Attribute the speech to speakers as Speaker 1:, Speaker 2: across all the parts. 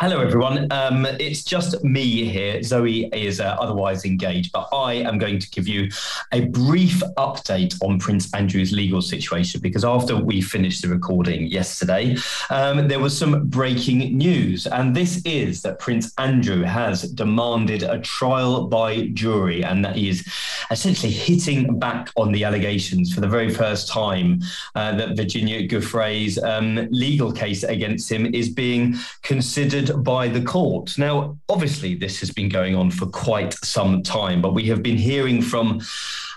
Speaker 1: Hello, everyone. Um, it's just me here. Zoe is uh, otherwise engaged, but I am going to give you a brief update on Prince Andrew's legal situation because after we finished the recording yesterday, um, there was some breaking news. And this is that Prince Andrew has demanded a trial by jury and that he is essentially hitting back on the allegations for the very first time uh, that Virginia Giuffre's um, legal case against him is being considered by the court. Now, obviously, this has been going on for quite some time, but we have been hearing from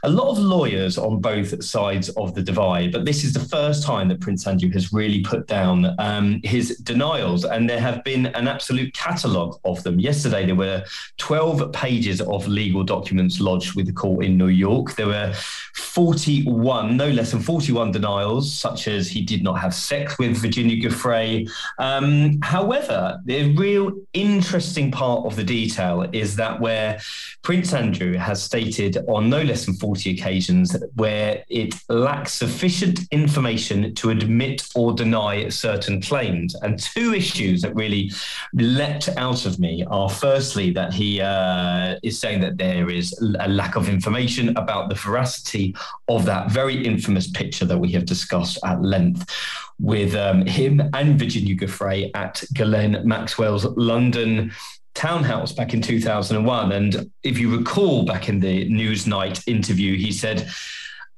Speaker 1: a lot of lawyers on both sides of the divide, but this is the first time that Prince Andrew has really put down um, his denials, and there have been an absolute catalogue of them. Yesterday, there were 12 pages of legal documents lodged with the court in New York. There were 41, no less than 41 denials, such as he did not have sex with Virginia Giuffre. Um, however, the real interesting part of the detail is that where Prince Andrew has stated on no less than 40 occasions where it lacks sufficient information to admit or deny certain claims. And two issues that really leapt out of me are firstly, that he uh, is saying that there is a lack of information about the veracity of that very infamous picture that we have discussed at length with um, him and Virginia Giuffre at Ghislaine Maxwell's London townhouse back in 2001. And if you recall back in the Newsnight interview, he said,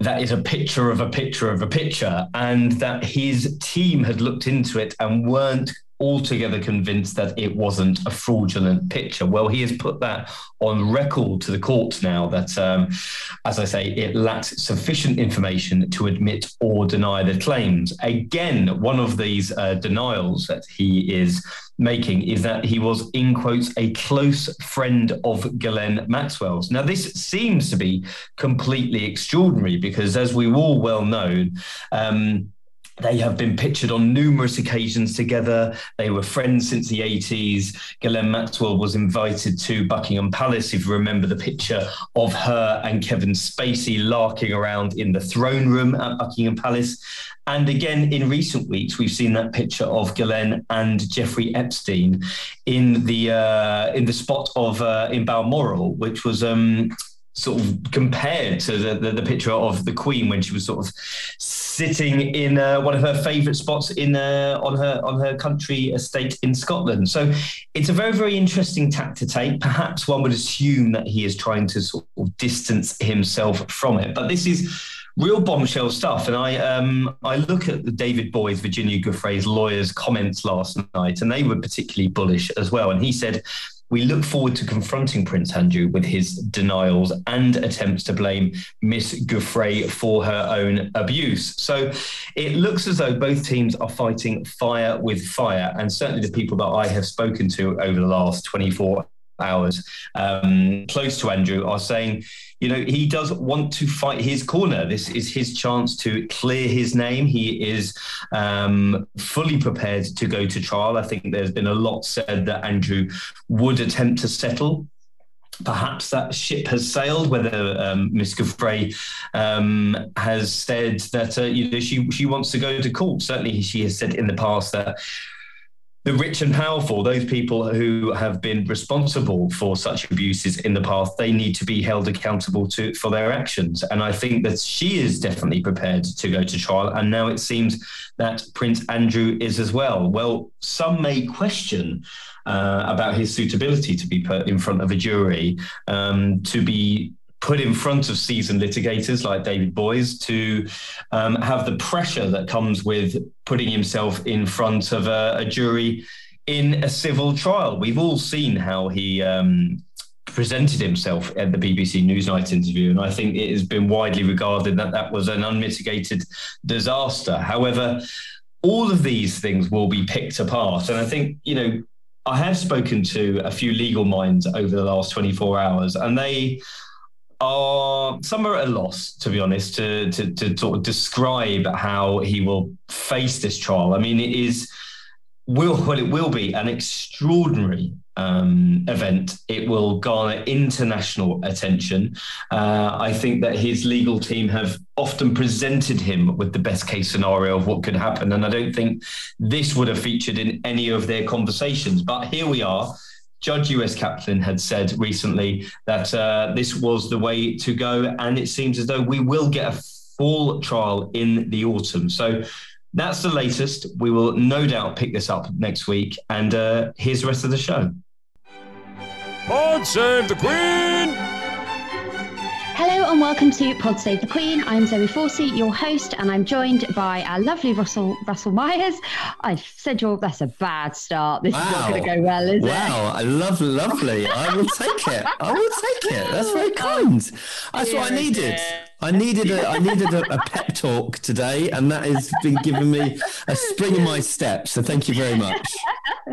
Speaker 1: that is a picture of a picture of a picture, and that his team had looked into it and weren't altogether convinced that it wasn't a fraudulent picture. Well, he has put that on record to the courts now that, um, as I say, it lacks sufficient information to admit or deny the claims. Again, one of these uh, denials that he is making is that he was, in quotes, a close friend of Ghislaine Maxwell's. Now, this seems to be completely extraordinary because, as we all well know, um, they have been pictured on numerous occasions together. They were friends since the 80s. Ghislaine Maxwell was invited to Buckingham Palace, if you remember the picture of her and Kevin Spacey larking around in the throne room at Buckingham Palace. And again, in recent weeks, we've seen that picture of Ghislaine and Jeffrey Epstein in the uh, in the spot of uh, in Balmoral, which was um, sort of compared to the, the, the, picture of the Queen when she was sort of sitting in uh, one of her favourite spots in uh, on her on her country estate in Scotland. So it's a very very interesting tack to take. Perhaps one would assume that he is trying to sort of distance himself from it, but this is real bombshell stuff. And I um, I look at the David Boies, Virginia Giuffre's lawyers' comments last night, and they were particularly bullish as well. And he said we look forward to confronting Prince Andrew with his denials and attempts to blame Miss Giuffre for her own abuse. So it looks as though both teams are fighting fire with fire. And certainly the people that I have spoken to over the last 24 hours um, close to Andrew are saying you know, he does want to fight his corner. This is his chance to clear his name. He is um, fully prepared to go to trial. I think there's been a lot said that Andrew would attempt to settle perhaps that ship has sailed. Whether um, Miss Giuffre um, has said that uh, you know she she wants to go to court. Certainly, she has said in the past that the rich and powerful, those people who have been responsible for such abuses in the past, they need to be held accountable to for their actions. And I think that she is definitely prepared to go to trial. And now it seems that Prince Andrew is as well. Well, some may question uh, about his suitability to be put in front of a jury, um, to be put in front of seasoned litigators like David Boies to um, have the pressure that comes with putting himself in front of a, a, jury
Speaker 2: in a civil trial. We've all seen how he um, presented himself at the BBC Newsnight interview, and I think it has been widely regarded that that was an unmitigated disaster. However, all of these things will be picked apart, and I think you know I have spoken to a few legal minds over the last 24 hours, and they are some are at a loss, to be honest, to, to, to sort of describe how he will face this trial. I mean, it is will well, it will be an extraordinary um, event. It will garner international attention. Uh, I think that his legal team have often presented him with the best case scenario of what could happen, and I don't think this would have featured in any of their conversations. But here we are. Judge Lewis Kaplan had said recently that uh, this was the way to go, and it seems as though we will get a full trial in the autumn. So that's the latest. We will no doubt pick this up next week. And uh, here's the rest of the show.
Speaker 3: Pod Save the Queen!
Speaker 4: Hello and welcome to Pod Save the Queen. I'm Zoe Forsey, your host, and I'm joined by our lovely Russell Russell Myers. I said you're that's a bad start. This wow. is not going to go well, is
Speaker 1: wow. it? Wow, I love lovely. I will take it. I will take it. That's very oh. kind. That's what I needed. I needed a I needed a, a, pep talk today, and that has been giving me a spring in my step. So thank you very much.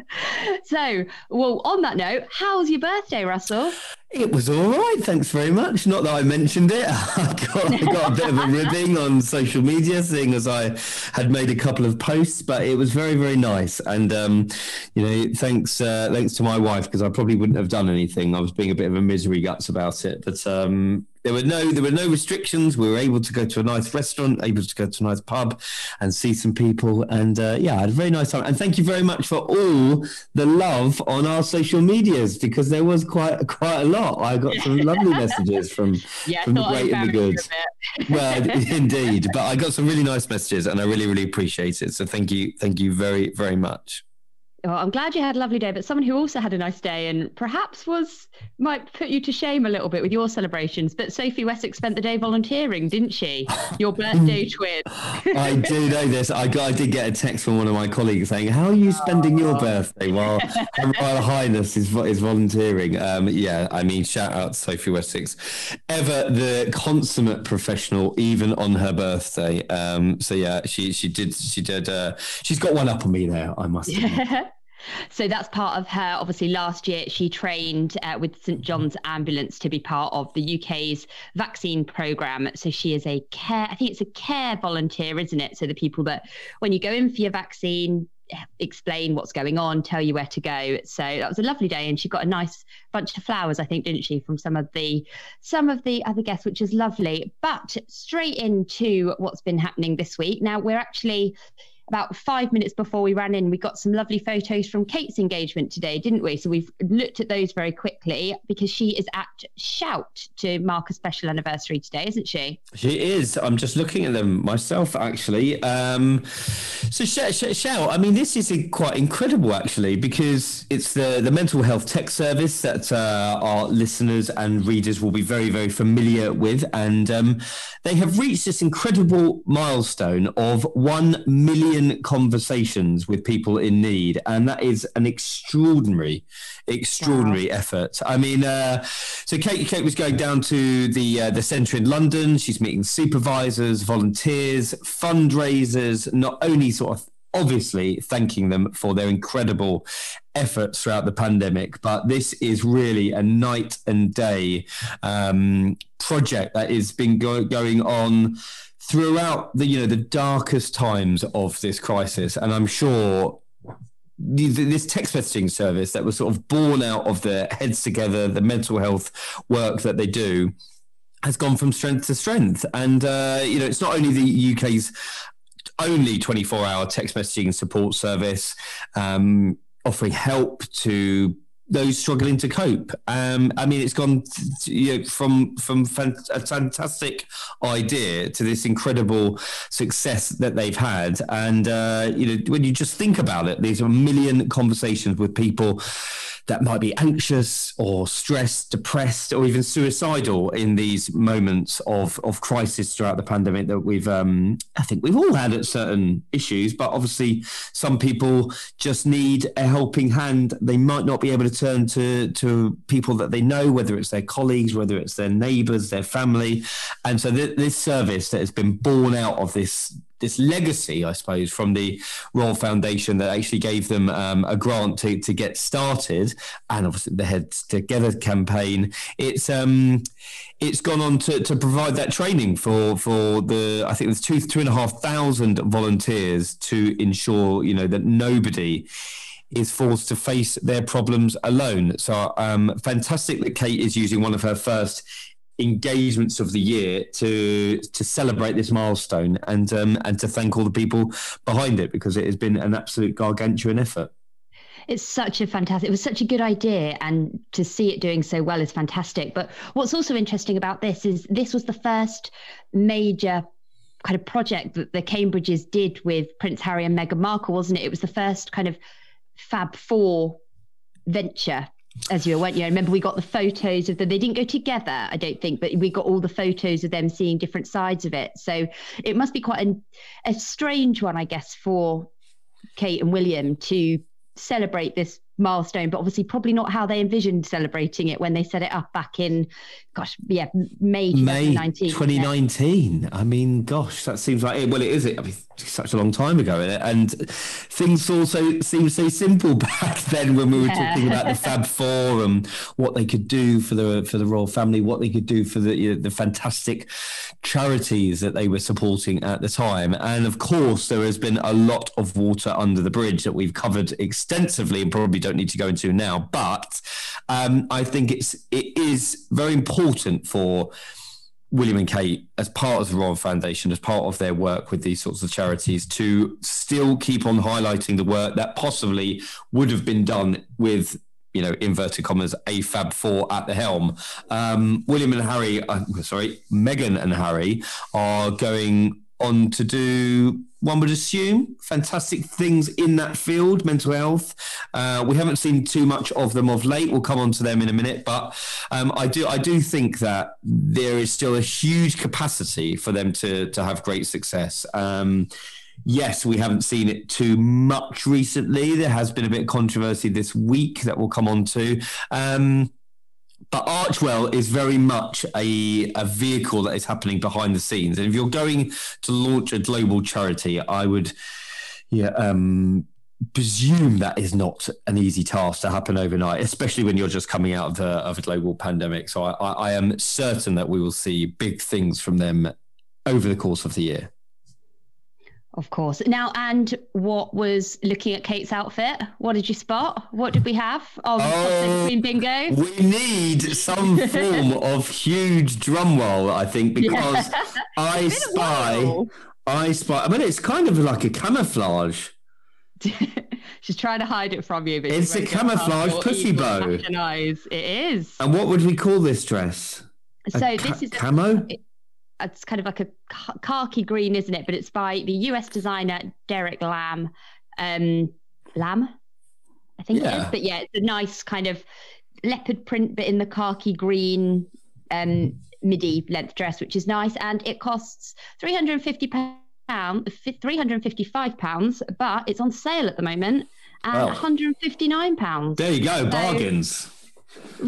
Speaker 4: so, well, on that note, how was your birthday, Russell?
Speaker 1: It was all right, thanks very much. Not that I mentioned it. I got, I got a bit of a ribbing on social media, seeing as I had made a couple of posts, but it was very, very nice. And um, you know, thanks, uh, thanks to my wife because I probably wouldn't have done anything. I was being a bit of a misery guts about it, but um, there were no there were no restrictions. We were able to go to a nice restaurant, able to go to a nice pub, and see some people. And uh, yeah, I had a very nice time. And thank you very much for all the love on our social medias because there was quite quite a lot. I got some lovely messages from
Speaker 4: yeah,
Speaker 1: from
Speaker 4: the
Speaker 1: great and the good. well, indeed, but I got some really nice messages, and I really really appreciate it. So thank you, thank you very very much
Speaker 4: well, I'm glad you had a lovely day, but someone who also had a nice day and perhaps was might put you to shame a little bit with your celebrations. But Sophie Wessex spent the day volunteering, didn't she? Your birthday twin.
Speaker 1: I do know this. I got, I did get a text from one of my colleagues saying, "How are you spending your birthday while Her Royal Highness is is volunteering?" Um, yeah, I mean, shout out to Sophie Wessex, ever the consummate professional, even on her birthday. Um, so yeah, she she did she did. Uh, she's got one up on me there. I must. Admit.
Speaker 4: So that's part of her. Obviously, last year she trained uh, with St John's Ambulance to be part of the UK's vaccine program. So she is a care, I think it's a care volunteer, isn't it? So the people that, when you go in for your vaccine, explain what's going on, tell you where to go. So that was a lovely day, and she got a nice bunch of flowers, I think, didn't she, from some of the some of the other guests, which is lovely. But straight into what's been happening this week. Now we're actually about five minutes before we ran in, we got some lovely photos from Kate's engagement today, didn't we? So we've looked at those very quickly because she is at Shout to mark a special anniversary today, isn't she?
Speaker 1: She is. I'm just looking at them myself, actually. Um, so Shout, Shout, I mean, this is quite incredible, actually, because it's the, the mental health text service that uh, our listeners and readers will be very, very familiar with. And um, they have reached this incredible milestone of 1 million million conversations with people in need, and that is an extraordinary, extraordinary wow. effort. I mean, uh, so Kate, Kate was going down to the uh, the centre in London. She's meeting supervisors, volunteers, fundraisers, not only sort of obviously thanking them for their incredible efforts throughout the pandemic. But this is really a night and day um, project that has been go- going on throughout the you know the darkest times of this crisis, and I'm sure this text messaging service that was sort of born out of the heads together, the mental health work that they do, has gone from strength to strength. And uh, you know, it's not only the UK's only 24-hour text messaging support service um, offering help to those struggling to cope. Um, I mean, it's gone you know, from from a fantastic idea to this incredible success that they've had. And uh, you know, when you just think about it, these are a million conversations with people that might be anxious or stressed, depressed, or even suicidal in these moments of of crisis throughout the pandemic that we've um, I think we've all had at certain issues, but obviously some people just need a helping hand. They might not be able to turn to to people that they know, whether it's their colleagues, whether it's their neighbours, their family, and so th- this service that has been born out of this this legacy, I suppose, from the Royal Foundation that actually gave them um, a grant to, to get started, and obviously the Heads Together campaign. It's um, it's gone on to, to provide that training for for the I think there's two two and a half thousand volunteers to ensure you know that nobody is forced to face their problems alone. So um, fantastic that Kate is using one of her first engagements of the year to to celebrate this milestone and um, and to thank all the people behind it because it has been an absolute gargantuan effort.
Speaker 4: It's such a fantastic. It was such a good idea, and to see it doing so well is fantastic. But what's also interesting about this is this was the first major kind of project that the Cambridges did with Prince Harry and Meghan Markle, wasn't it? It was the first kind of Fab Four venture as you were, weren't you? I remember we got the photos of them. They didn't go together, I don't think, but we got all the photos of them seeing different sides of it. So it must be quite a, a strange one, I guess, for Kate and William to celebrate this milestone, but obviously probably not how they envisioned celebrating it when they set it up back in, gosh, yeah, May 2019.
Speaker 1: May 2019. Yeah. I mean, gosh, that seems like it. Well, it is. It. I mean, such a long time ago, and things also seemed so simple back then when we were yeah. talking about the Fab Four and what they could do for the for the royal family, what they could do for the you know, the fantastic charities that they were supporting at the time, and of course there has been a lot of water under the bridge that we've covered extensively and probably don't need to go into now. But um, I think it's it is very important for William and Kate, as part of the Royal Foundation, as part of their work with these sorts of charities, to still keep on highlighting the work that possibly would have been done with you know, inverted commas, a Fab Four at the helm. Um, William and Harry, uh, sorry, Meghan and Harry are going on to do one would assume fantastic things in that field mental health uh, we haven't seen too much of them of late we'll come on to them in a minute but um, i do i do think that there is still a huge capacity for them to to have great success um, yes, we haven't seen it too much recently. There has been a bit of controversy this week that we'll come on to. Um, but Archewell is very much a, a vehicle that is happening behind the scenes. And if you're going to launch a global charity, I would yeah, um, presume that is not an easy task to happen overnight, especially when you're just coming out of, of a global pandemic. So I, I, I am certain that we will see big things from them over the course of the year.
Speaker 4: Of course. Now, and what was looking at Kate's outfit? What did you spot? What did we have? Oh, oh Queen Bingo.
Speaker 1: We need some form of huge drum roll, I think, because yeah. I spy. I spy. I mean, it's kind of like a camouflage.
Speaker 4: She's trying to hide it from you. But
Speaker 1: it's a camouflage pussy bow.
Speaker 4: It is.
Speaker 1: And what would we call this dress?
Speaker 4: So a this ca- is
Speaker 1: camo.
Speaker 4: A, it's kind of like a khaki green, isn't it? But it's by the US designer Derek Lam. Um, Lam, I think yeah. it is. But yeah, it's a nice kind of leopard print, but in the khaki green um, midi length dress, which is nice. And it costs 350 pounds, 355 pounds, but it's on sale at the moment and well, 159 pounds.
Speaker 1: There you go, bargains.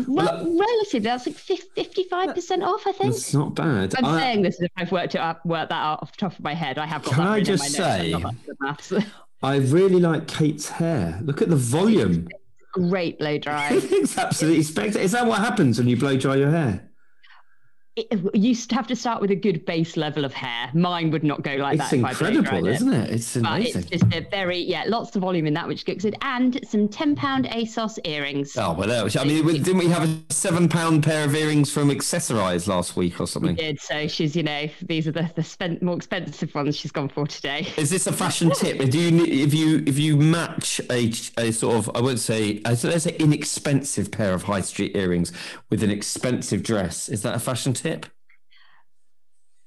Speaker 4: Well, relative, that's like fifty-five percent off. I think
Speaker 1: it's not bad.
Speaker 4: I'm I, saying this as if I've worked it up, worked that out off the top of my head. I have got.
Speaker 1: Can I just say, I really like Kate's hair. Look at the volume.
Speaker 4: Great blow dry.
Speaker 1: it's absolutely spectacular. Is that what happens when you blow dry your hair?
Speaker 4: It, you have to start with a good base level of hair. Mine would not go like
Speaker 1: it's
Speaker 4: that.
Speaker 1: It's incredible, isn't it? It's amazing.
Speaker 4: But it's just a very yeah, lots of volume in that, which gets it, and some ten pound ASOS earrings.
Speaker 1: Oh well, I mean, didn't we have a seven pound pair of earrings from Accessorize last week or something?
Speaker 4: We did. So she's you know these are the the spent, more expensive ones she's gone for today.
Speaker 1: Is this a fashion tip? Do you if you if you match a, a sort of I won't say let's say inexpensive pair of high street earrings with an expensive dress, is that a fashion tip?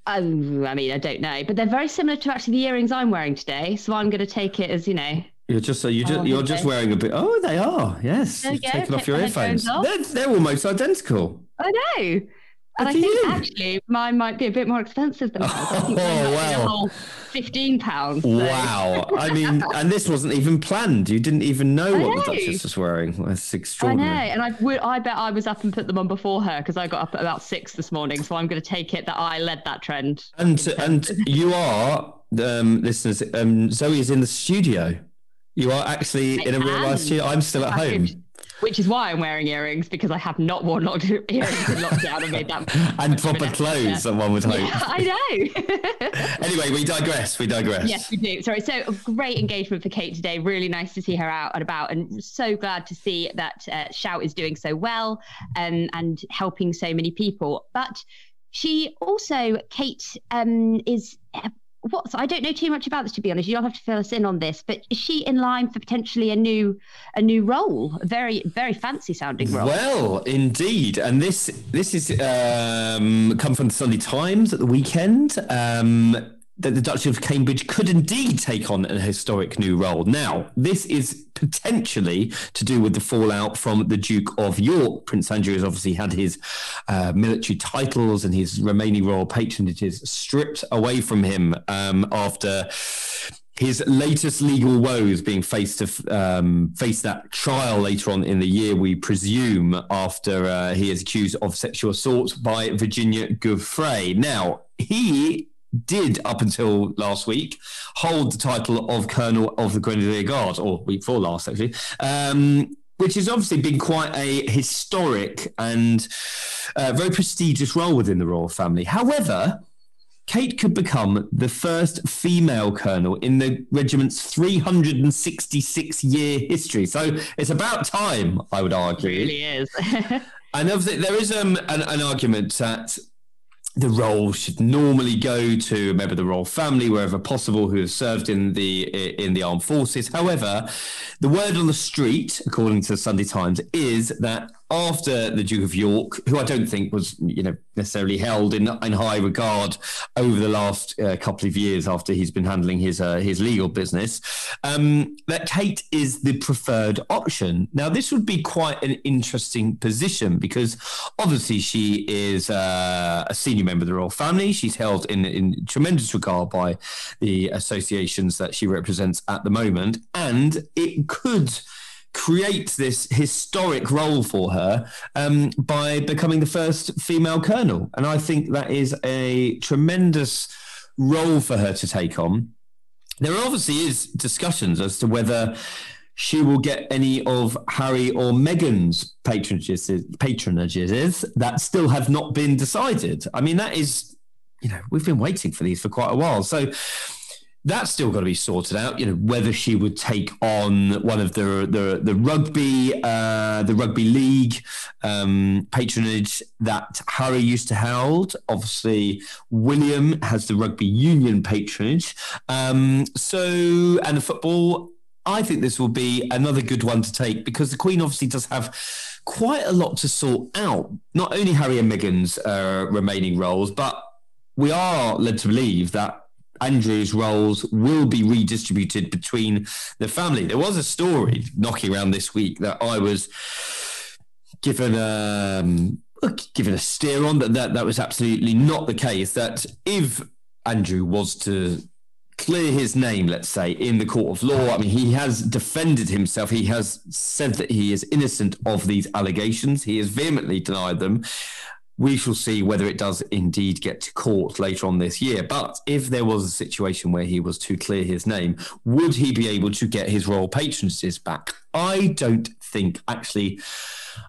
Speaker 4: Um, I mean, I don't know, but they're very similar to actually the earrings I'm wearing today. So I'm going to take it as, you know,
Speaker 1: You're just you're just
Speaker 4: Oh,
Speaker 1: you're just wearing a bit. Oh, they are. Yes,
Speaker 4: There you
Speaker 1: You've
Speaker 4: go.
Speaker 1: taken off your earphones.
Speaker 4: off.
Speaker 1: They're, they're almost identical.
Speaker 4: I know. And I think
Speaker 1: you.
Speaker 4: actually mine might be a bit more expensive than yours. I think mine
Speaker 1: Oh,
Speaker 4: might be
Speaker 1: wow.
Speaker 4: Fifteen pounds.
Speaker 1: Wow. I mean, and this wasn't even planned. You didn't even know
Speaker 4: I
Speaker 1: what the. Duchess was wearing. That's
Speaker 4: I know,
Speaker 1: extraordinary.
Speaker 4: and I would. I bet I was up and put them on before her because I got up at about six this morning. So I'm going to take it that I led that trend.
Speaker 1: And and you are, um, listeners. Um, Zoe is in the studio. You are actually
Speaker 4: I
Speaker 1: in a real life studio. I'm still at home.
Speaker 4: Which is why I'm wearing earrings because I have not worn locked earrings in lockdown and made that
Speaker 1: And proper clothes, that one would hope.
Speaker 4: Yeah, I know.
Speaker 1: Anyway, we digress. We digress.
Speaker 4: Yes, we do. Sorry. So a great engagement for Kate today. Really nice to see her out and about, and so glad to see that uh, Shout is doing so well um, and helping so many people. But she also, Kate, um, is. Uh, what I don't know too much about this to be honest. You'll have to fill us in on this. But is she in line for potentially a new, a new role? A very, very fancy sounding role.
Speaker 1: Well, indeed, and this this is um, come from the Sunday Times at the weekend. Um, that the Duchess of Cambridge could indeed take on a historic new role. Now, this is potentially to do with the fallout from the Duke of York. Prince Andrew has obviously had his uh, military titles and his remaining royal patronages stripped away from him um, after his latest legal woes being faced to um, face that trial later on in the year, we presume, after uh, he is accused of sexual assault by Virginia Giuffre. Now, he did up until last week hold the title of Colonel of the Grenadier Guards, or week before last actually, um, which has obviously been quite a historic and uh, very prestigious role within the royal family. However, Kate could become the first female colonel in the regiment's 366 year history. So it's about time, I would argue.
Speaker 4: It really is.
Speaker 1: And obviously, there is um, an, an argument that the role should normally go to a member of the royal family, wherever possible, who has served in the in the armed forces. However, the word on the street, according to the Sunday Times, is that after the Duke of York, who I don't think was you know necessarily held in in high regard over the last uh, couple of years after he's been handling his uh, his legal business, um, that Kate is the preferred option. Now, this would be quite an interesting position because obviously she is uh, a senior member of the royal family. She's held in in tremendous regard by the associations that she represents at the moment, and it could create this historic role for her um, by becoming the first female colonel. And I think that is a tremendous role for her to take on. There obviously is discussions as to whether she will get any of Harry or Meghan's patronages, patronages that still have not been decided. I mean, that is, you know, we've been waiting for these for quite a while. So that's still got to be sorted out. You know whether she would take on one of the the the rugby uh, the rugby league um, patronage that Harry used to hold. Obviously, William has the rugby union patronage. Um, so and the football. I think this will be another good one to take because the Queen obviously does have quite a lot to sort out. Not only Harry and Meghan's uh, remaining roles, but we are led to believe that Andrew's roles will be redistributed between the family. There was a story knocking around this week that I was given um, given a steer on that, that that was absolutely not the case. That if Andrew was to clear his name, let's say, in the court of law. I mean, he has defended himself. He has said that he is innocent of these allegations. He has vehemently denied them. We shall see whether it does indeed get to court later on this year. But if there was a situation where he was to clear his name, would he be able to get his royal patronages back? I don't think, actually,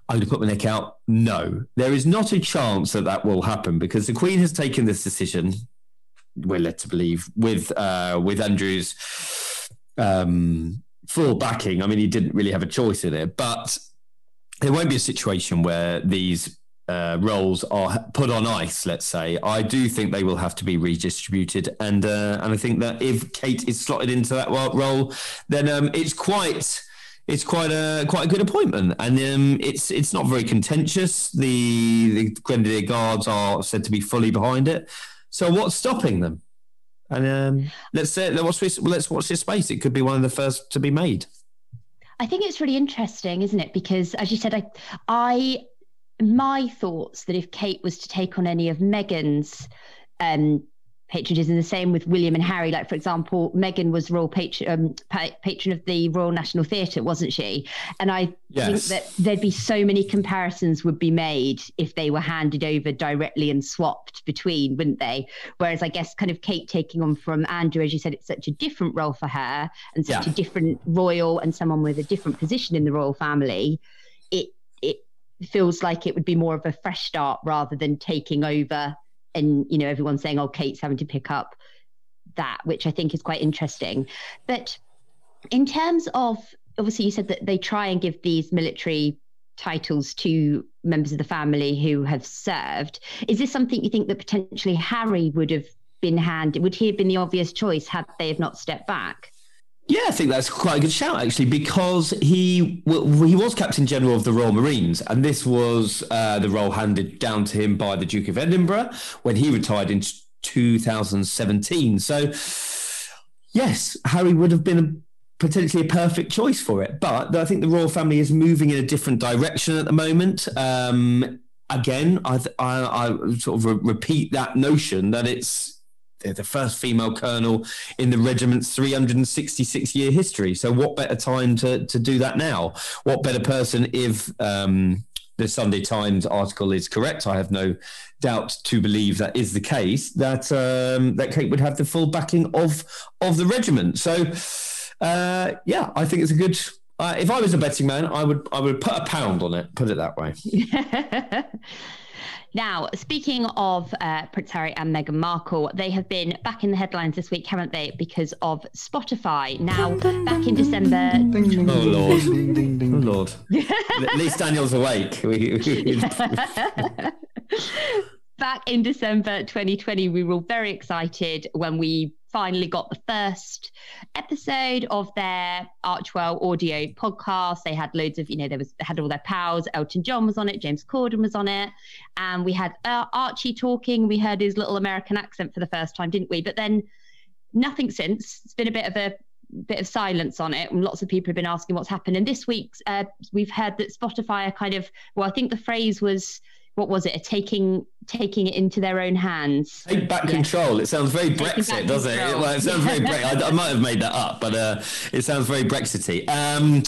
Speaker 1: I'm going to put my neck out. No, there is not a chance that that will happen because the Queen has taken this decision. We're led to believe with uh, with Andrew's um, full backing. I mean, he didn't really have a choice in it, but there won't be a situation where these uh, roles are put on ice. Let's say I do think they will have to be redistributed, and uh, and I think that if Kate is slotted into that role, then um, it's quite it's quite a quite a good appointment, and um, it's it's not very contentious. The the Grenadier Guards are said to be fully behind it. So what's stopping them? And um, let's say let's watch. Let's watch this space. It could be one of the first to be made.
Speaker 4: I think it's really interesting, isn't it? Because as you said, I, I, my thoughts that if Kate was to take on any of Meghan's um, patronages and the same with William and Harry. Like, for example, Meghan was royal patron, um, pa- patron of the Royal National Theatre, wasn't she? And I yes. think that there'd be so many comparisons would be made if they were handed over directly and swapped between, wouldn't they? Whereas I guess kind of Kate taking on from Andrew, as you said, it's such a different role for her and such yeah. a different royal and someone with a different position in the royal family. It feels like it would be more of a fresh start rather than taking over and you know everyone's saying oh kate's having to pick up that which i think is quite interesting. But in terms of obviously you said that they try and give these military titles to members of the family who have served. Is this something you think that potentially harry would have been handed would he have been the obvious choice had they have not stepped back
Speaker 1: yeah, I think that's quite a good shout actually, because he well, he was Captain General of the Royal Marines, and this was uh, the role handed down to him by the Duke of Edinburgh when he retired in 2017. So, yes, Harry would have been a, potentially a perfect choice for it, but I think the royal family is moving in a different direction at the moment. Um, again, I, I, I sort of re- repeat that notion that it's the first female colonel in the regiment's 366 year history. So, what better time to, to do that now? What better person if um, the Sunday Times article is correct? I have no doubt to believe that is the case. That um, that Kate would have the full backing of of the regiment. So, uh, yeah, I think it's a good. Uh, if I was a betting man, I would I would put a pound on it. Put it that way.
Speaker 4: Now, speaking of uh, Prince Harry and Meghan Markle, they have been back in the headlines this week, haven't they? Because of Spotify. Now, back in December.
Speaker 1: Oh, Lord. oh, Lord. At least Daniel's awake.
Speaker 4: back in December 2020, we were all very excited when we finally got the first episode of their Archwell audio podcast. They had loads of, you know, there was had all their pals. Elton John was on it, James Corden was on it, and we had uh, Archie talking. We heard his little American accent for the first time, didn't we? But then nothing since. It's been a bit of a bit of silence on it and lots of people have been asking what's happened and this week uh, we've heard that spotify are kind of well i think the phrase was what was it? A taking taking it into their own hands.
Speaker 1: Take back control. It sounds very Brexit, doesn't it? Well, it sounds very. Bre- I, I, might have made that up, but uh, it sounds very Brexity. Um,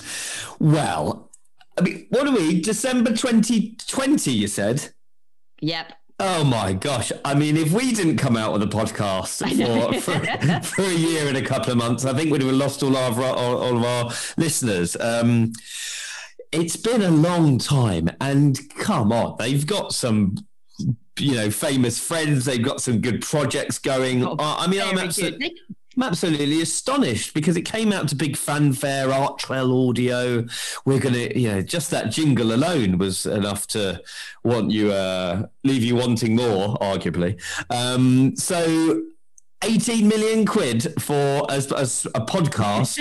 Speaker 1: well, I mean, what are we? December twenty twenty. You said.
Speaker 4: Yep.
Speaker 1: Oh my gosh. I mean, if we didn't come out with a podcast for, for, for, a year and a couple of months, I think we'd have lost all, our, all, all of our listeners. Um, it's been a long time, and come on, they've got some you know famous friends. They've got some good projects going. Oh, I mean, I'm absolutely. I'm absolutely astonished because it came out to big fanfare, Archewell audio. We're gonna, you know, just that jingle alone was enough to want you, uh, leave you wanting more, arguably. Um, so, 18 million quid for as, as a podcast.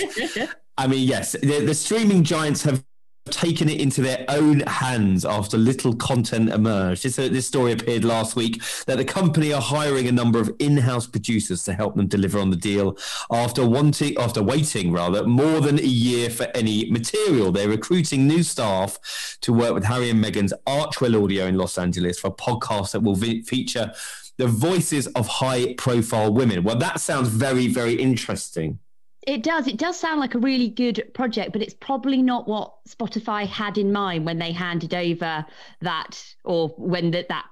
Speaker 1: I mean, yes, the, the streaming giants have taken it into their own hands after little content emerged. This, uh, this story appeared last week that the company are hiring a number of in-house producers to help them deliver on the deal after wanting, after waiting rather more than a year for any material. They're recruiting new staff to work with Harry and Meghan's Archewell Audio in Los Angeles for a podcast that will vi- feature the voices of high-profile women. Well, that sounds very, very interesting.
Speaker 4: It does. It does sound like a really good project, but it's probably not what Spotify had in mind when they handed over that, or when that that.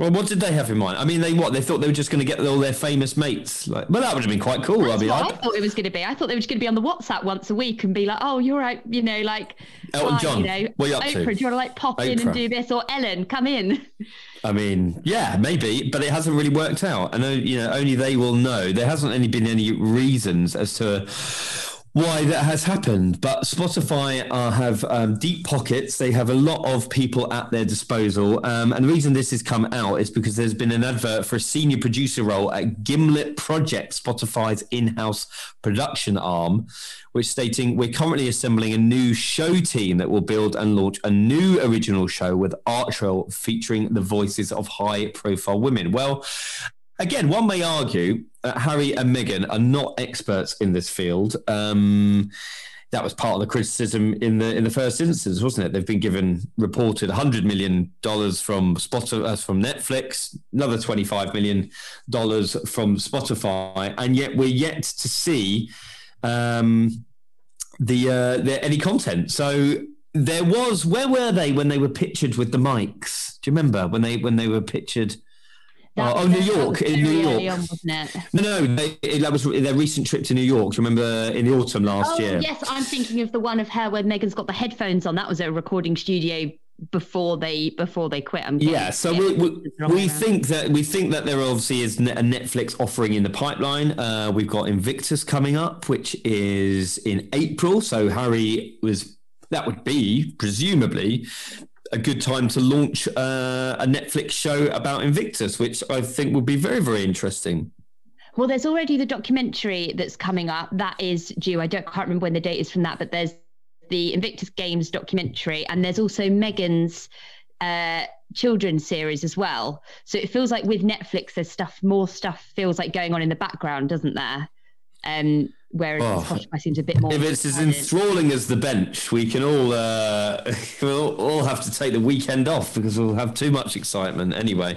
Speaker 1: Well, what did they have in mind? I mean, they what? They thought they were just going to get all their famous mates. Like, well, that would have been quite cool.
Speaker 4: That's
Speaker 1: I mean,
Speaker 4: I, I thought it was going to be. I thought they were just going to be on the WhatsApp once a week and be like, "Oh, you're right," you know, like
Speaker 1: Elton John. You know, what you up
Speaker 4: Oprah,
Speaker 1: to?
Speaker 4: do you want to like pop Oprah. in and do this, or Ellen, come in?
Speaker 1: I mean, yeah, maybe, but it hasn't really worked out. And uh, you know, only they will know. There hasn't any been any reasons as to why that has happened. But Spotify uh, have um, deep pockets. They have a lot of people at their disposal. Um, and the reason this has come out is because there's been an advert for a senior producer role at Gimlet Project, Spotify's in house production arm, which stating we're currently assembling a new show team that will build and launch a new original show with Archewell featuring the voices of high profile women. Well, again, one may argue that Harry and Meghan are not experts in this field. Um, that was part of the criticism in the in the first instance, wasn't it? They've been given reported 100 million dollars from Spotify, uh, from Netflix, another 25 million dollars from Spotify, and yet we're yet to see um, the, uh, the any content. So there was where were they when they were pictured with the mics? Do you remember when they when they were pictured?
Speaker 4: That
Speaker 1: oh,
Speaker 4: was-
Speaker 1: New York, in New York.
Speaker 4: on, wasn't it?
Speaker 1: No, no, they, that was their recent trip to New York. Do you remember in the autumn last
Speaker 4: Oh,
Speaker 1: year?
Speaker 4: yes, I'm thinking of the one of her where Meghan's got the headphones on. That was a recording studio before they before they quit. I'm
Speaker 1: Yeah, so we, we,
Speaker 4: it's the wrong way
Speaker 1: we think that we think that there obviously is a Netflix offering in the pipeline. Uh, we've got Invictus coming up, which is in April. So Harry was that would be presumably a good time to launch uh, a Netflix show about Invictus, which I think would be very very interesting.
Speaker 4: Well, there's already the documentary that's coming up. That is due. I don't can't remember when the date is from that, but there's the Invictus Games documentary, and there's also Meghan's uh, children's series as well. So it feels like with Netflix, there's stuff, more stuff feels like going on in the background, doesn't there? Um, whereas
Speaker 1: Oh.
Speaker 4: Seems a bit more.
Speaker 1: If it's as enthralling as the bench, we can all uh, we'll all have to take the weekend off because we'll have too much excitement anyway.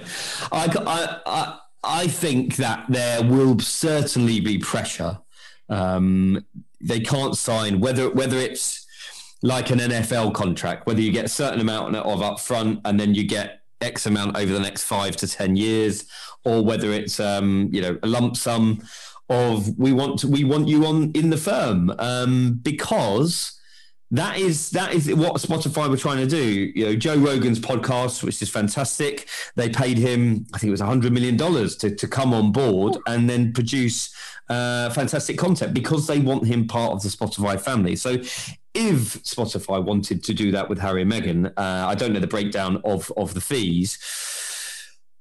Speaker 1: I I I, I think that there will certainly be pressure. Um, they can't sign whether whether it's like an NFL contract, whether you get a certain amount of upfront and then you get X amount over the next five to ten years, or whether it's um, you know a lump sum of we want to, we want you on in the firm um, because that is that is what Spotify were trying to do. You know, Joe Rogan's podcast, which is fantastic. They paid him, I think it was hundred million dollars to to come on board and then produce uh, fantastic content because they want him part of the Spotify family. So. If Spotify wanted to do that with Harry and Meghan, uh, I don't know the breakdown of of the fees,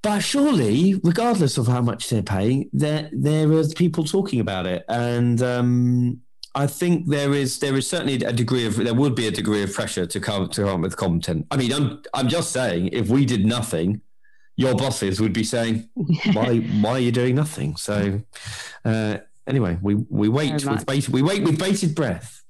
Speaker 1: but surely, regardless of how much they're paying, there there are people talking about it, and um, I think there is there is certainly a degree of there would be a degree of pressure to come to come with content. I mean, I'm I'm just saying, if we did nothing, your bosses would be saying, "Why why are you doing nothing?" So, uh, anyway, we we wait with bait, we wait with bated breath.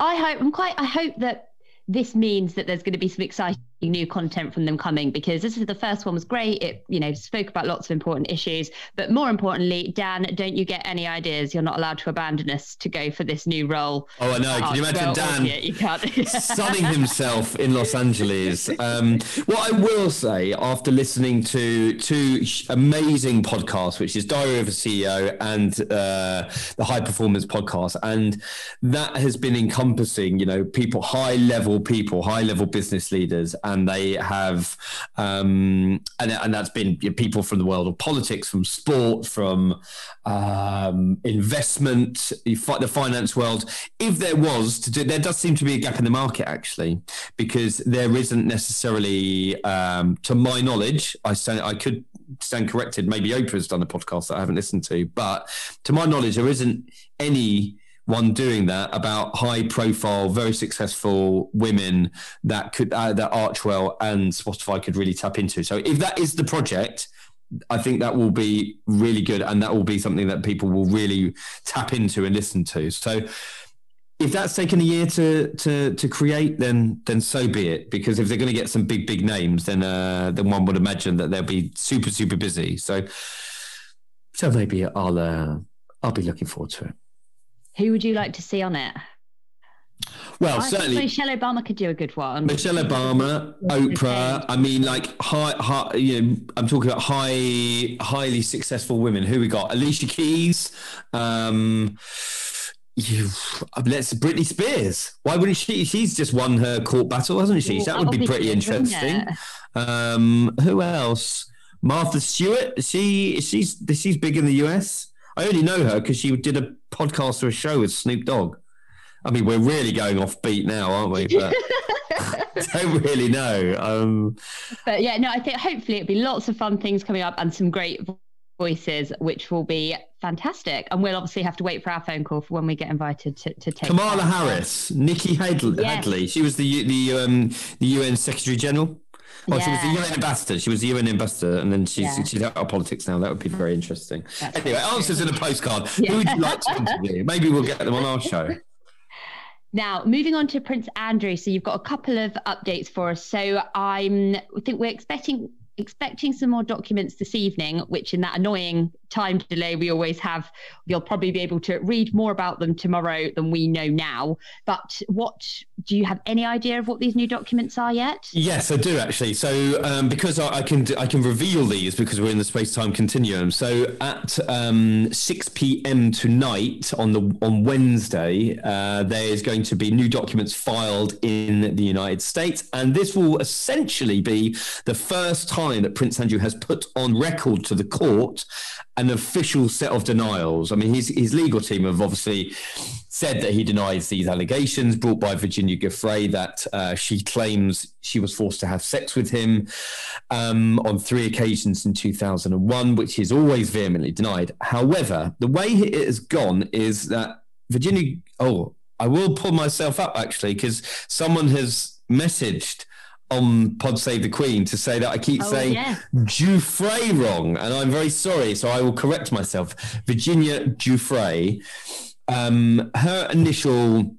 Speaker 4: I hope I'm quite. I hope that this means that there's going to be some exciting new content from them coming because this is the first one was great. It you know spoke about lots of important issues, but more importantly, Dan, don't you get any ideas? You're not allowed to abandon us to go for this new role.
Speaker 1: Oh, I know. Can you imagine Dan
Speaker 4: you can't.
Speaker 1: sunning himself in Los Angeles. Um, what I will say after listening to two amazing podcasts, which is Diary of a CEO and uh, the High Performance Podcast, and that has been encompassing, you know, people, high level people, high level business leaders, and they have, um, and, and that's been people from the world of politics, from sport, from um, investment, the the finance world. If there was to do, there does seem to be a gap in the market actually, because there isn't necessarily, um, to my knowledge, I say I could stand corrected. Maybe Oprah's done a podcast that I haven't listened to, but to my knowledge, there isn't any one doing that about high profile, very successful women that could uh, that Archewell and Spotify could really tap into. So if that is the project, I think that will be really good, and that will be something that people will really tap into and listen to. So, if that's taken a year to to to create, then then so be it. Because if they're going to get some big big names, then uh, then one would imagine that they'll be super super busy. So, so maybe I'll uh, I'll be looking forward to it.
Speaker 4: Who would you like to see on it?
Speaker 1: Well,
Speaker 4: I
Speaker 1: certainly
Speaker 4: Michelle Obama could do a good one.
Speaker 1: Michelle Obama, Oprah. I mean, like high, high. You know, I'm talking about high, highly successful women. Who we got? Alicia Keys. Um, you, let's Britney Spears. Why wouldn't she? She's just won her court battle, hasn't she?
Speaker 4: Well,
Speaker 1: that would be pretty interesting. Um, who else? Martha Stewart. She she's she's big in the US. I only know her because she did a podcast or a show with Snoop Dogg. I mean, we're really going off beat now, aren't we? But don't really know. Um,
Speaker 4: But yeah, no, I think hopefully it'll be lots of fun things coming up and some great voices, which will be fantastic. And we'll obviously have to wait for our phone call for when we get invited to, to take
Speaker 1: Kamala. Harris, Nikki Hadley,
Speaker 4: Yes.
Speaker 1: Hadley. She was the the um, the UN Secretary General. Oh, she was the
Speaker 4: Yeah.
Speaker 1: UN ambassador. She was the UN ambassador, and then she's
Speaker 4: Yeah.
Speaker 1: she's out of politics now. That would be very interesting.
Speaker 4: That's
Speaker 1: anyway,
Speaker 4: very
Speaker 1: answers in a postcard. Who would you like to interview? Maybe we'll get them on our show.
Speaker 4: Now, moving on to Prince Andrew. So you've got a couple of updates for us. So I'm I think we're expecting expecting some more documents this evening, which in that annoying time delay we always have, you'll probably be able to read more about them tomorrow than we know now. But what do you have any idea of what these new documents are yet?
Speaker 1: Yes, I do actually. So um, because I, I can I can reveal these because we're in the space time continuum. So at um, six p.m. tonight on the on Wednesday, uh, there is going to be new documents filed in the United States, and this will essentially be the first time that Prince Andrew has put on record to the court an official set of denials. I mean, his his legal team have obviously said that he denies these allegations brought by Virginia Giuffre that uh, she claims she was forced to have sex with him um, on three occasions in 2001, which is always vehemently denied. However, the way it has gone is that Virginia, oh, I will pull myself up actually because someone has messaged on Pod Save the Queen to say that I keep
Speaker 4: Oh,
Speaker 1: saying
Speaker 4: yeah.
Speaker 1: Giuffre wrong, and I'm very sorry. So I will correct myself. Virginia Giuffre, um, her initial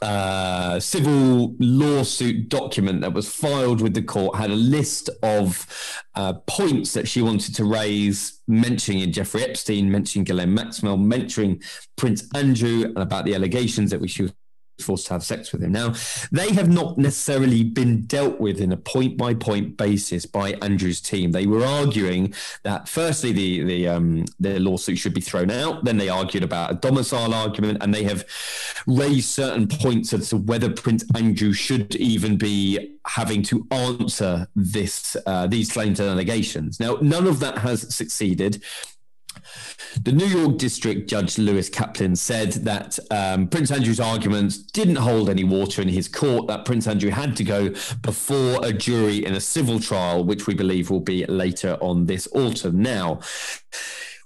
Speaker 1: uh, civil lawsuit document that was filed with the court had a list of uh, points that she wanted to raise, mentioning Jeffrey Epstein, mentioning Ghislaine Maxwell, mentioning Prince Andrew, and about the allegations that we she was forced to have sex with him. Now, they have not necessarily been dealt with in a point by point basis by Andrew's team. They were arguing that firstly the the um, the lawsuit should be thrown out. Then they argued about a domicile argument, and they have raised certain points as to whether Prince Andrew should even be having to answer this uh, these claims and allegations. Now, none of that has succeeded. The New York District Judge Lewis Kaplan said that um, Prince Andrew's arguments didn't hold any water in his court, that Prince Andrew had to go before a jury in a civil trial, which we believe will be later on this autumn. Now,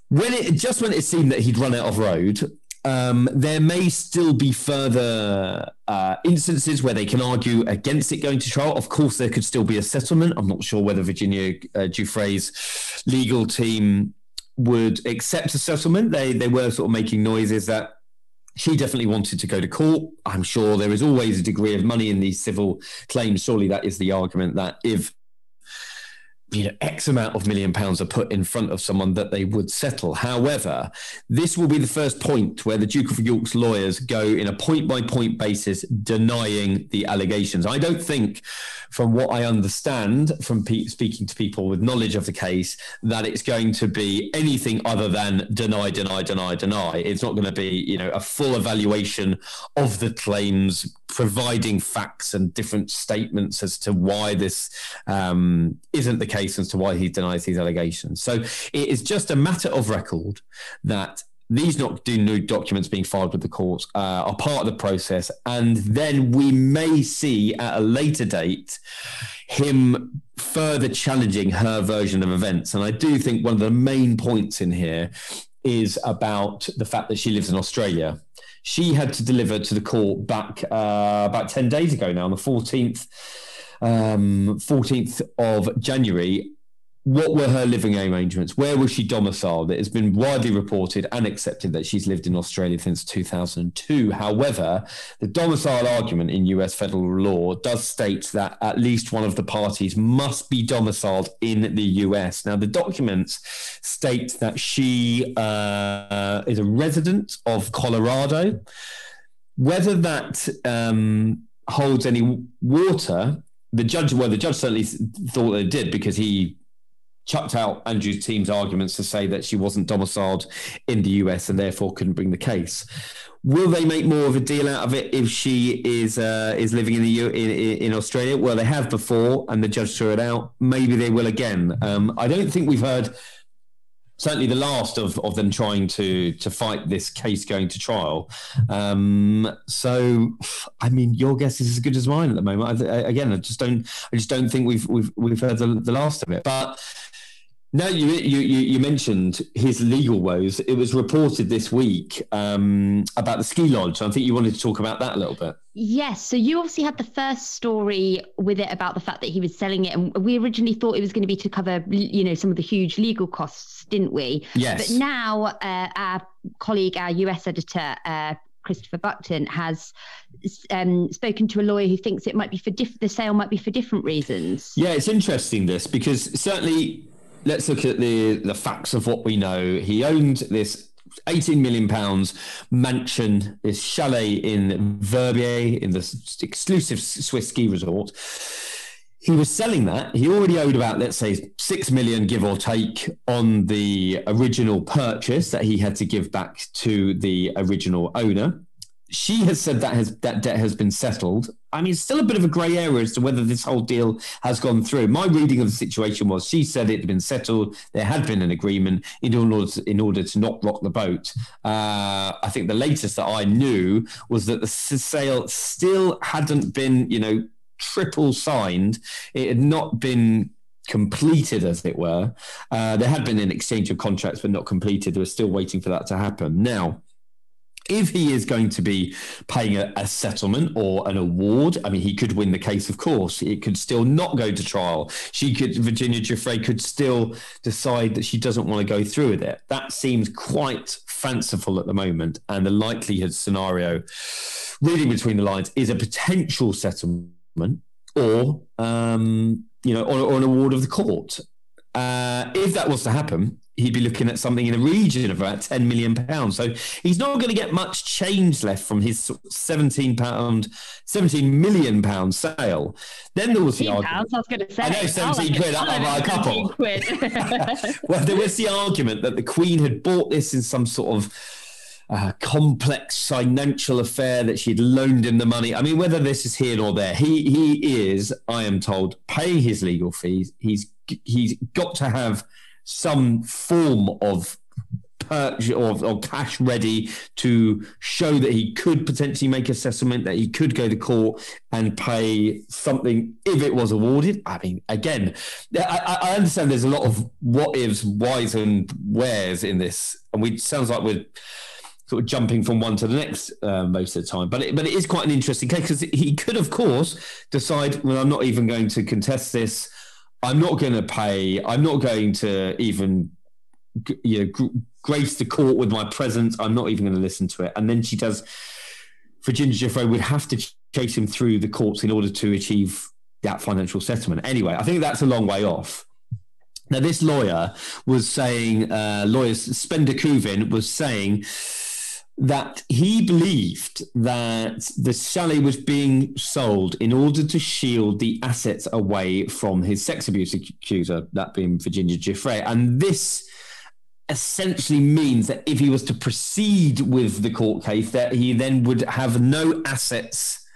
Speaker 1: when it just when it seemed that he'd run out of road, um, there may still be further uh, instances where they can argue against it going to trial. Of course, there could still be a settlement. I'm not sure whether Virginia uh, Giuffre's legal team would accept a settlement. They they were sort of making noises that she definitely wanted to go to court. I'm sure there is always a degree of money in these civil claims. Surely that is the argument that if you know X amount of million pounds are put in front of someone that they would settle. However, this will be the first point where the Duke of York's lawyers go in a point by point basis denying the allegations. I don't think, from what I understand from pe- speaking to people with knowledge of the case, that it's going to be anything other than deny, deny, deny, deny. It's not going to be you know a full evaluation of the claims, providing facts and different statements as to why this um, isn't the case as to why he denies these allegations. So it is just a matter of record that these not new documents being filed with the courts uh, are part of the process, and then we may see at a later date him further challenging her version of events. And I do think one of the main points in here is about the fact that she lives in Australia. She had to deliver to the court back uh, about 10 days ago now, on the 14th, um, 14th of January. What were her living arrangements? Where was she domiciled? It has been widely reported and accepted that she's lived in Australia since 2002. However, the domicile argument in US federal law does state that at least one of the parties must be domiciled in the US. Now, the documents state that she uh, is a resident of Colorado. Whether that um, holds any water, the judge, well, the judge certainly thought it did because he chucked out Andrew's team's arguments to say that she wasn't domiciled in the US and therefore couldn't bring the case. Will they make more of a deal out of it if she is uh, is living in the U- in, in Australia? Well, they have before, and the judge threw it out. Maybe they will again. Um, I don't think we've heard certainly the last of, of them trying to to fight this case going to trial. Um, so, I mean, your guess is as good as mine at the moment. I, I, again, I just don't I just don't think we've we've we've heard the, the last of it, but No, you, you you mentioned his legal woes. It was reported this week um, about the ski lodge. I think you wanted to talk about that a little bit.
Speaker 4: Yes. So you obviously had the first story with it about the fact that he was selling it, and we originally thought it was going to be to cover, you know, some of the huge legal costs, didn't we?
Speaker 1: Yes.
Speaker 4: But now uh, our colleague, our US editor. Uh, Christopher Bucktin has um, spoken to a lawyer who thinks it might be for diff- the sale might be for different reasons.
Speaker 1: Yeah, it's interesting this because certainly let's look at the the facts of what we know. He owned this 18 million pounds mansion, this chalet in Verbier in the exclusive Swiss ski resort. He was selling that. He already owed about, let's say, six million, give or take, on the original purchase that he had to give back to the original owner she has said that has that debt has been settled. I mean, it's still a bit of a grey area as to whether this whole deal has gone through. My reading of the situation was she said it had been settled. There had been an agreement in order to, in order to not rock the boat. Uh, I think the latest that I knew was that the sale still hadn't been, you know, triple signed. It had not been completed, as it were. Uh, there had been an exchange of contracts, but not completed. They were still waiting for that to happen. Now if he is going to be paying a, a, settlement or an award, I mean, he could win the case, of course. It could still not go to trial. She could, Virginia Giuffre could still decide that she doesn't want to go through with it. That seems quite fanciful at the moment. And the likelihood scenario, reading between the lines, is a potential settlement or, um, you know, or, or an award of the court. Uh, if that was to happen, he'd be looking at something in the region of about 10 million pounds. So he's not going to get much change left from his 17 pound, 17 million pound sale. Then there was the argument.
Speaker 4: Pounds, I was going to say.
Speaker 1: I know 17 quid out of a couple. Quid. well, there was the argument that the Queen had bought this in some sort of uh, complex financial affair that she'd loaned him the money. I mean, whether this is here or there, he he is, I am told, paying his legal fees. He's he's got to have some form of purchase or, or, cash ready to show that he could potentially make a settlement, that he could go to court and pay something if it was awarded. I mean, again, I, I understand there's a lot of what ifs, whys, and wheres in this, and we sounds like we're sort of jumping from one to the next uh, most of the time. But it, but it is quite an interesting case because he could, of course, decide, well, I'm not even going to contest this. I'm not going to pay. I'm not going to even you know grace the court with my presence. I'm not even going to listen to it. And then she does. Virginia Giuffre would have to chase him through the courts in order to achieve that financial settlement. Anyway, I think that's a long way off. Now, this lawyer was saying, uh, lawyer Spencer Kuvin was saying that he believed that the chalet was being sold in order to shield the assets away from his sex abuse accuser, that being Virginia Giuffre. And this essentially means that if he was to proceed with the court case, that he then would have no assets,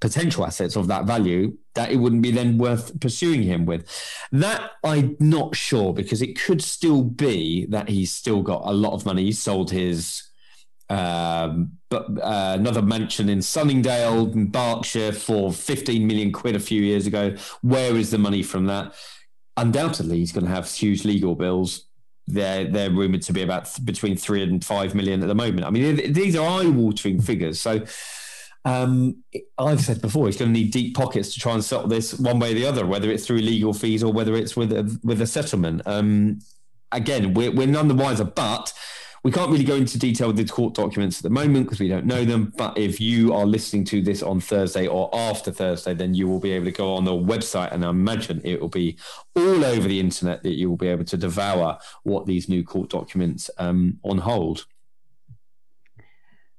Speaker 1: potential assets of that value, that it wouldn't be then worth pursuing him with. That I'm not sure because it could still be that he's still got a lot of money. He sold his um, but uh, another mansion in Sunningdale, in Berkshire, for 15 million quid a few years ago. Where is the money from that? Undoubtedly, he's going to have huge legal bills. They're they're rumored to be about th- between three and five million at the moment. I mean, these are eye-watering figures. So. Um, I've said before, he's going to need deep pockets to try and settle this one way or the other, whether it's through legal fees or whether it's with a, with a settlement. Um, again, we're, we're none the wiser, but we can't really go into detail with the court documents at the moment because we don't know them. But if you are listening to this on Thursday or after Thursday, then you will be able to go on the website and I imagine it will be all over the internet that you will be able to devour what these new court documents um, on hold.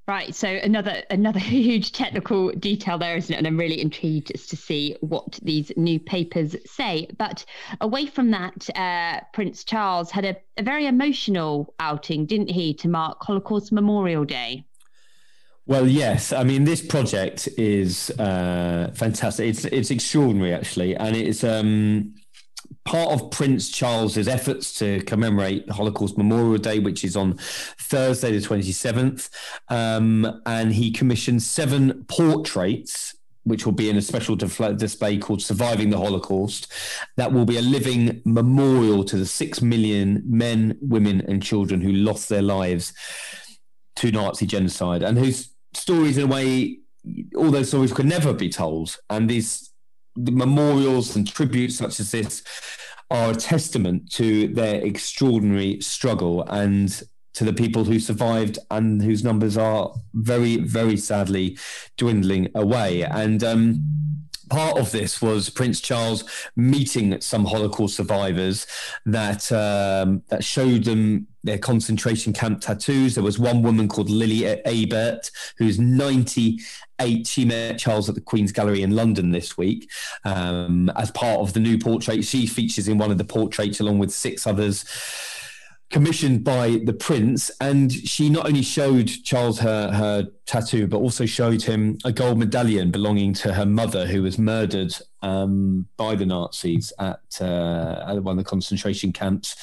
Speaker 4: Right, so another another huge technical detail there, isn't it? And I'm really intrigued to see what these new papers say. But away from that, uh, Prince Charles had a, a very emotional outing, didn't he, to mark Holocaust Memorial Day?
Speaker 1: Well, yes. I mean, this project is uh, fantastic. It's it's extraordinary, actually, and it's um, part of Prince Charles's efforts to commemorate Holocaust Memorial Day, which is on Thursday, the 27th. Um, and he commissioned seven portraits which will be in a special display called Surviving the Holocaust. That will be a living memorial to the six million men, women, and children who lost their lives to Nazi genocide and whose stories, in a way, all those stories could never be told. And these the memorials and tributes such as this are a testament to their extraordinary struggle and to the people who survived and whose numbers are very, very sadly dwindling away. And um, part of this was Prince Charles meeting some Holocaust survivors that um, that showed them their concentration camp tattoos. There was one woman called Lily Ebert, who's 98. She met Charles at the Queen's Gallery in London this week um, as part of the new portrait. She features in one of the portraits along with six others commissioned by the prince and she not only showed charles her her tattoo but also showed him a gold medallion belonging to her mother who was murdered um, by the nazis at, uh, at one of the concentration camps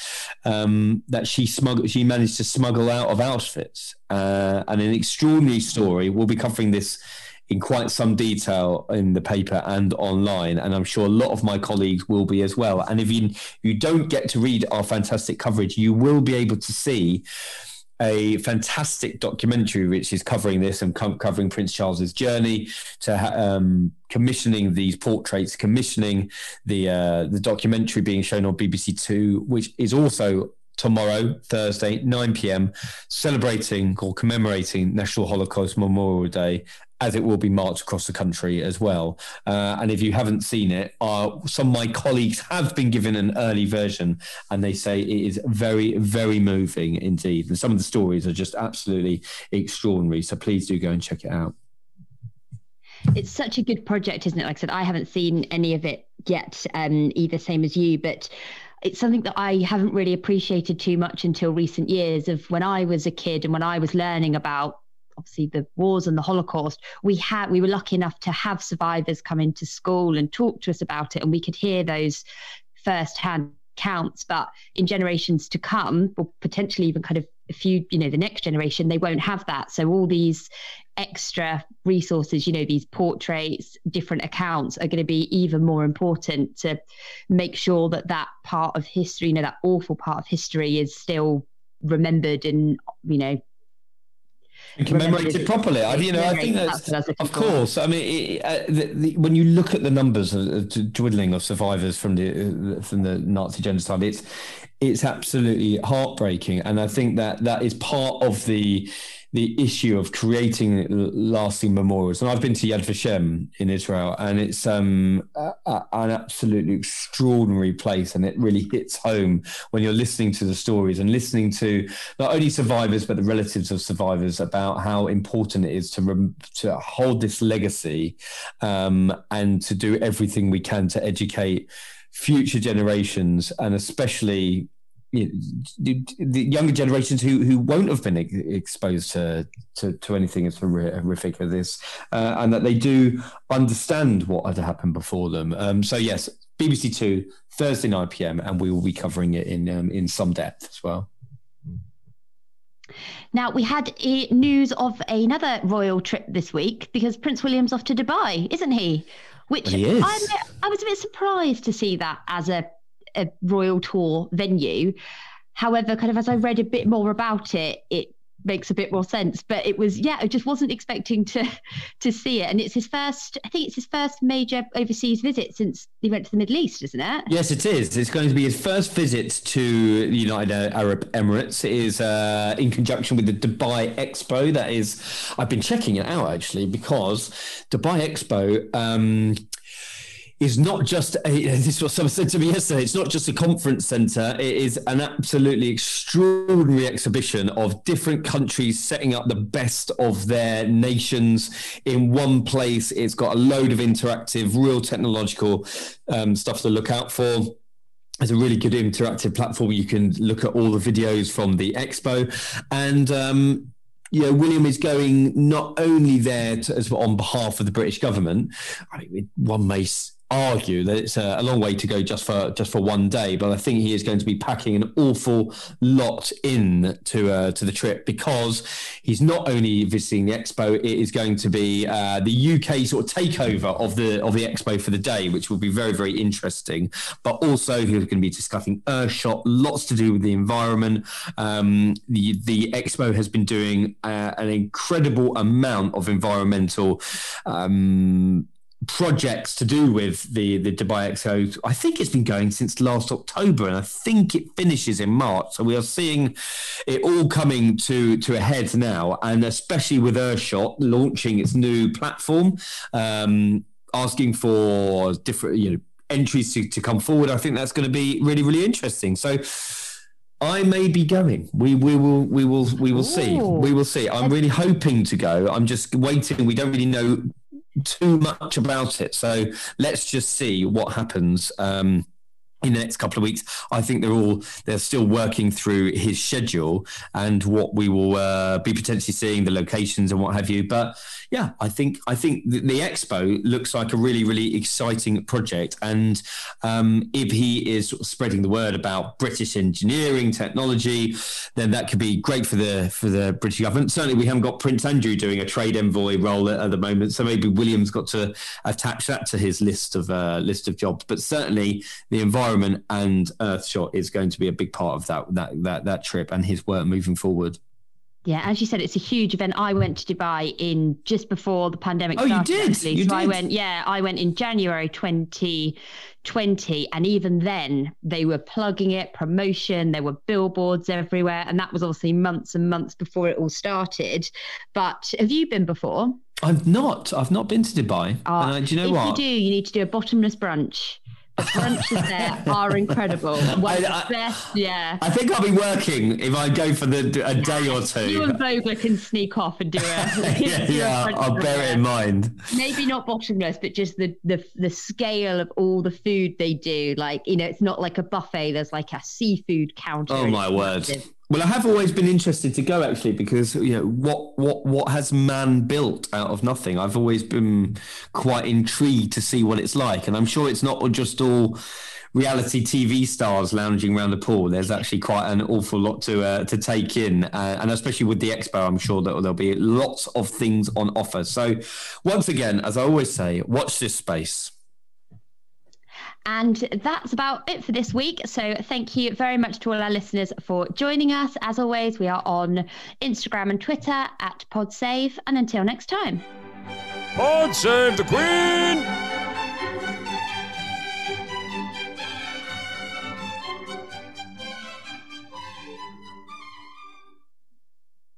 Speaker 1: um, that she smuggled she managed to smuggle out of auschwitz. Uh, and an extraordinary story. We'll be covering this in quite some detail in the paper and online, and I'm sure a lot of my colleagues will be as well. And if you you don't get to read our fantastic coverage, you will be able to see a fantastic documentary which is covering this and co- covering Prince Charles's journey to um, commissioning these portraits, commissioning the uh, the documentary being shown on BBC Two, which is also tomorrow, Thursday, 9 p.m., celebrating or commemorating National Holocaust Memorial Day as it will be marked across the country as well. Uh, and if you haven't seen it, uh, some of my colleagues have been given an early version, and they say it is very, very moving indeed. And some of the stories are just absolutely extraordinary. So please do go and check it out.
Speaker 4: It's such a good project, isn't it? Like I said, I haven't seen any of it yet, um, either same as you, but it's something that I haven't really appreciated too much until recent years of when I was a kid and when I was learning about obviously the wars and the Holocaust, we had we were lucky enough to have survivors come into school and talk to us about it, and we could hear those first-hand counts. But in generations to come, or potentially even kind of a few, you know, the next generation, they won't have that. So all these extra resources, you know, these portraits, different accounts are going to be even more important to make sure that that part of history, you know, that awful part of history is still remembered and, you know,
Speaker 1: and commemorated properly. I, you know, I think that's, that's of course. I mean, it, uh, the, the, when you look at the numbers of, of dwindling of survivors from the uh, from the Nazi genocide, it's it's absolutely heartbreaking, and I think that that is part of the the issue of creating lasting memorials. And I've been to Yad Vashem in Israel, and it's um, a, a, an absolutely extraordinary place. And it really hits home when you're listening to the stories and listening to not only survivors, but the relatives of survivors about how important it is to, rem- to hold this legacy um, and to do everything we can to educate future generations and especially you know, the younger generations who who won't have been exposed to to, to anything as horrific as this, uh, and that they do understand what had happened before them. Um, so yes, BBC Two Thursday nine pm, and we will be covering it in um, in some depth as well.
Speaker 4: Now, we had news of another royal trip this week because Prince William's off to Dubai, isn't he? Which he I was a bit surprised to see that as a a royal tour venue. However, kind of as I read a bit more about it, it makes a bit more sense. But it was, yeah, I just wasn't expecting to to see it. And it's his first, I think it's his first major overseas visit since he went to the Middle East, isn't it?
Speaker 1: Yes, it is. It's going to be his first visit to the United Arab Emirates. It is uh, in conjunction with the Dubai Expo. That is, I've been checking it out actually because Dubai Expo. Um, is not just a, this is what someone said to me yesterday. It's not just a conference center. It is an absolutely extraordinary exhibition of different countries setting up the best of their nations in one place. It's got a load of interactive, real technological um, stuff to look out for. It's a really good interactive platform. You can look at all the videos from the expo, and um, you know, William is going not only there to, as on behalf of the British government. I mean, one may argue that it's a, a, long way to go just for just for one day, but I think he is going to be packing an awful lot in to uh, to the trip because he's not only visiting the expo, it is going to be uh, the UK sort of takeover of the of the expo for the day, which will be very very interesting. But also he's going to be discussing Earthshot, lots to do with the environment. Um, the the expo has been doing uh, an incredible amount of environmental. Um, projects to do with the the Dubai Expo. I think it's been going since last October, and I think it finishes in March. So we are seeing it all coming to to a head now, and especially with Earthshot launching its new platform, um, asking for different you know entries to, to come forward. I think that's going to be really really interesting. So. I may be going. We we will we will we will Ooh. see. We will see. I'm really hoping to go. I'm just waiting. We don't really know too much about it. So let's just see what happens. Um, in the next couple of weeks. I think they're all they're still working through his schedule and what we will uh, be potentially seeing the locations and what have you. But yeah, I think I think the, the expo looks like a really really exciting project. And um, if he is spreading the word about British engineering technology, then that could be great for the for the British government. Certainly, we haven't got Prince Andrew doing a trade envoy role at, at the moment, so maybe William's got to attach that to his list of uh, list of jobs. But certainly, the environment and Earthshot is going to be a big part of that that that that trip and his work moving forward.
Speaker 4: Yeah, as you said, it's a huge event. I went to Dubai in just before the pandemic
Speaker 1: oh,
Speaker 4: started.
Speaker 1: you did? You
Speaker 4: so
Speaker 1: did?
Speaker 4: I went, yeah, I went in January 2020. And even then, they were plugging it, promotion, there were billboards everywhere. And that was obviously months and months before it all started. But have you been before?
Speaker 1: I've not. I've not been to Dubai. Uh, do you know
Speaker 4: if
Speaker 1: what?
Speaker 4: you do, you need to do a bottomless brunch. The brunches there are incredible. One I, I, best, yeah.
Speaker 1: I think I'll be working if I go for the a day or two.
Speaker 4: You and Vogler can sneak off and do it.
Speaker 1: yeah, do yeah a I'll bear it in mind.
Speaker 4: Maybe not bottomless, but just the the the scale of all the food they do. Like you know, it's not like a buffet. There's like a seafood counter.
Speaker 1: Oh my word! Well, I have always been interested to go actually because you know what what what has man built out of nothing. I've always been quite intrigued to see what it's like, and I'm sure it's not just all reality TV stars lounging around the pool. There's actually quite an awful lot to uh, to take in, uh, and especially with the expo, I'm sure that there'll be lots of things on offer. So, once again, as I always say, watch this space.
Speaker 4: And that's about it for this week. So thank you very much to all our listeners for joining us. As always, we are on Instagram and Twitter at PodSave. And until next time.
Speaker 3: Pod Save the Queen!